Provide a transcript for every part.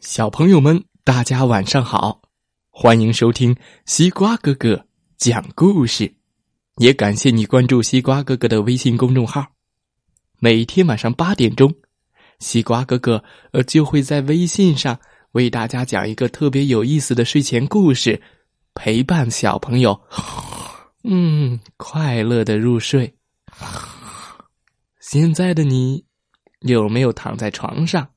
小朋友们，大家晚上好！欢迎收听西瓜哥哥讲故事，也感谢你关注西瓜哥哥的微信公众号。每天晚上八点钟，西瓜哥哥呃就会在微信上为大家讲一个特别有意思的睡前故事，陪伴小朋友，嗯，快乐的入睡。现在的你有没有躺在床上？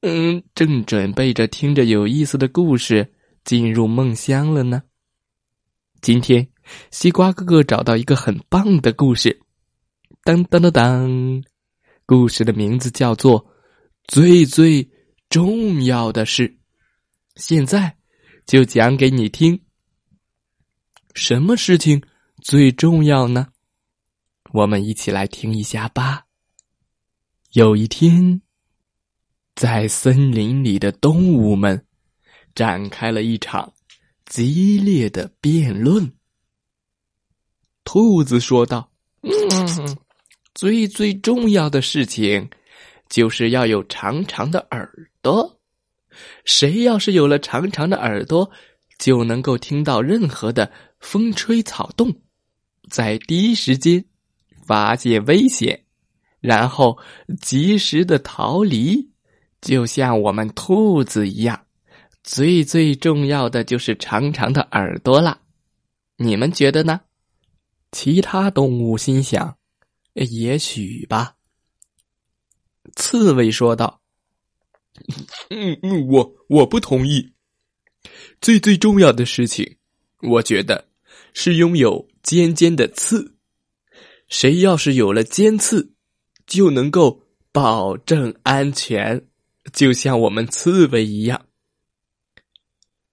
嗯，正准备着听着有意思的故事进入梦乡了呢。今天，西瓜哥哥找到一个很棒的故事，当当当当，故事的名字叫做《最最重要的事》，现在就讲给你听。什么事情最重要呢？我们一起来听一下吧。有一天。在森林里的动物们展开了一场激烈的辩论。兔子说道：“嗯，最最重要的事情就是要有长长的耳朵。谁要是有了长长的耳朵，就能够听到任何的风吹草动，在第一时间发现危险，然后及时的逃离。”就像我们兔子一样，最最重要的就是长长的耳朵了。你们觉得呢？其他动物心想：“也许吧。”刺猬说道：“嗯嗯，我我不同意。最最重要的事情，我觉得是拥有尖尖的刺。谁要是有了尖刺，就能够保证安全。”就像我们刺猬一样，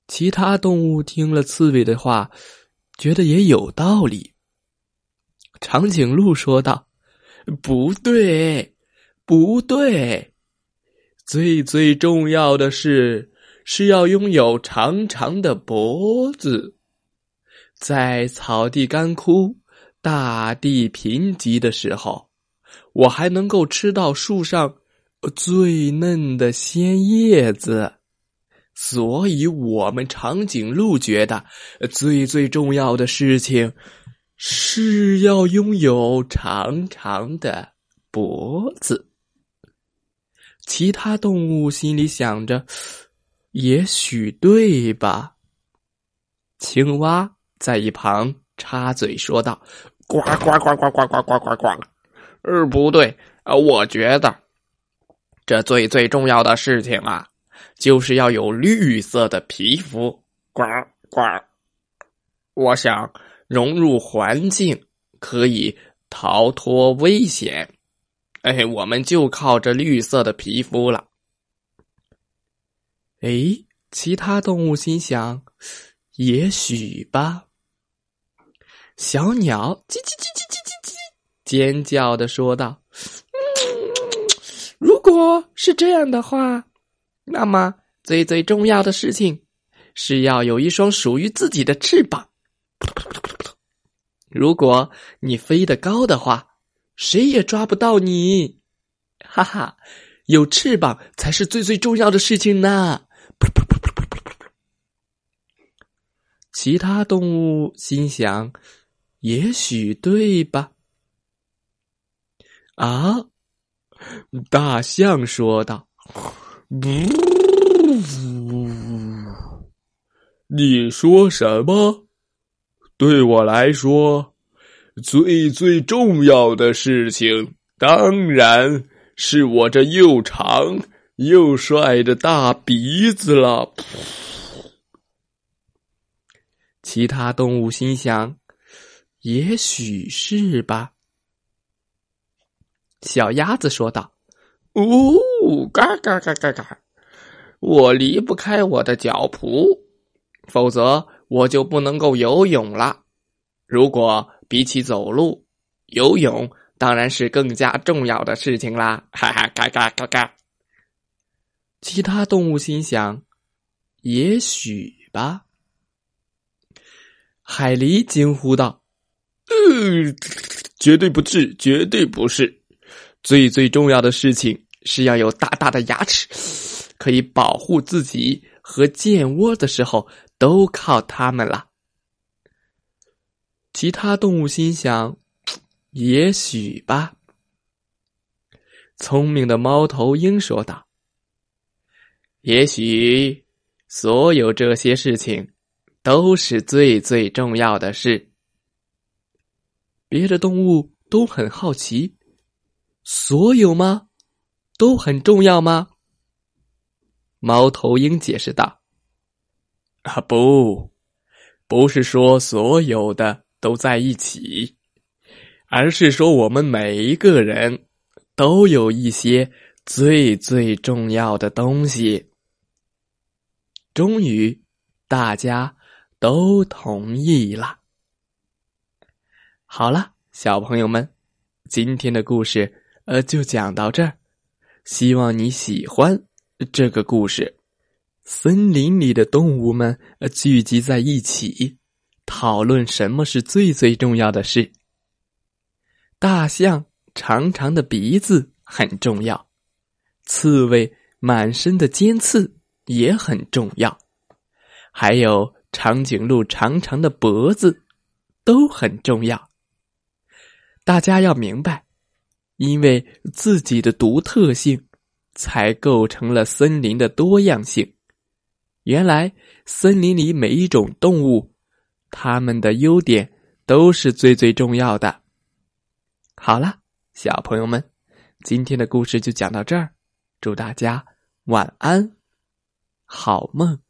其他动物听了刺猬的话，觉得也有道理。长颈鹿说道：“不对，不对，最最重要的是是要拥有长长的脖子，在草地干枯、大地贫瘠的时候，我还能够吃到树上。”最嫩的鲜叶子，所以我们长颈鹿觉得最最重要的事情是要拥有长长的脖子。其他动物心里想着，也许对吧？青蛙在一旁插嘴说道：“呱呱呱呱呱呱呱呱呱，呃，不对，呃，我觉得。”这最最重要的事情啊，就是要有绿色的皮肤。呱呱，我想融入环境，可以逃脱危险。哎，我们就靠着绿色的皮肤了。哎，其他动物心想：也许吧。小鸟叽叽叽叽叽叽叽尖叫的说道。如果是这样的话，那么最最重要的事情是要有一双属于自己的翅膀。如果你飞得高的话，谁也抓不到你。哈哈，有翅膀才是最最重要的事情呢。其他动物心想：也许对吧？啊？大象说道：“ 你说什么？对我来说，最最重要的事情，当然是我这又长又帅的大鼻子了。”其他动物心想：“也许是吧。”小鸭子说道：“呜，嘎嘎嘎嘎嘎！我离不开我的脚蹼，否则我就不能够游泳了。如果比起走路，游泳当然是更加重要的事情啦！”哈哈，嘎嘎嘎嘎！其他动物心想：“也许吧。”海狸惊呼道：“嗯，绝对不是，绝对不是！”最最重要的事情是要有大大的牙齿，可以保护自己和建窝的时候都靠它们了。其他动物心想：“也许吧。”聪明的猫头鹰说道：“也许，所有这些事情都是最最重要的事。”别的动物都很好奇：“所有吗？都很重要吗？”猫头鹰解释道：“啊，不，不是说所有的都在一起，而是说我们每一个人。”都有一些最最重要的东西。终于，大家都同意了。好了，小朋友们，今天的故事呃就讲到这儿。希望你喜欢这个故事。森林里的动物们聚集在一起，讨论什么是最最重要的事。大象。长长的鼻子很重要，刺猬满身的尖刺也很重要，还有长颈鹿长长的脖子都很重要。大家要明白，因为自己的独特性，才构成了森林的多样性。原来，森林里每一种动物，它们的优点都是最最重要的。好了。小朋友们，今天的故事就讲到这儿。祝大家晚安，好梦。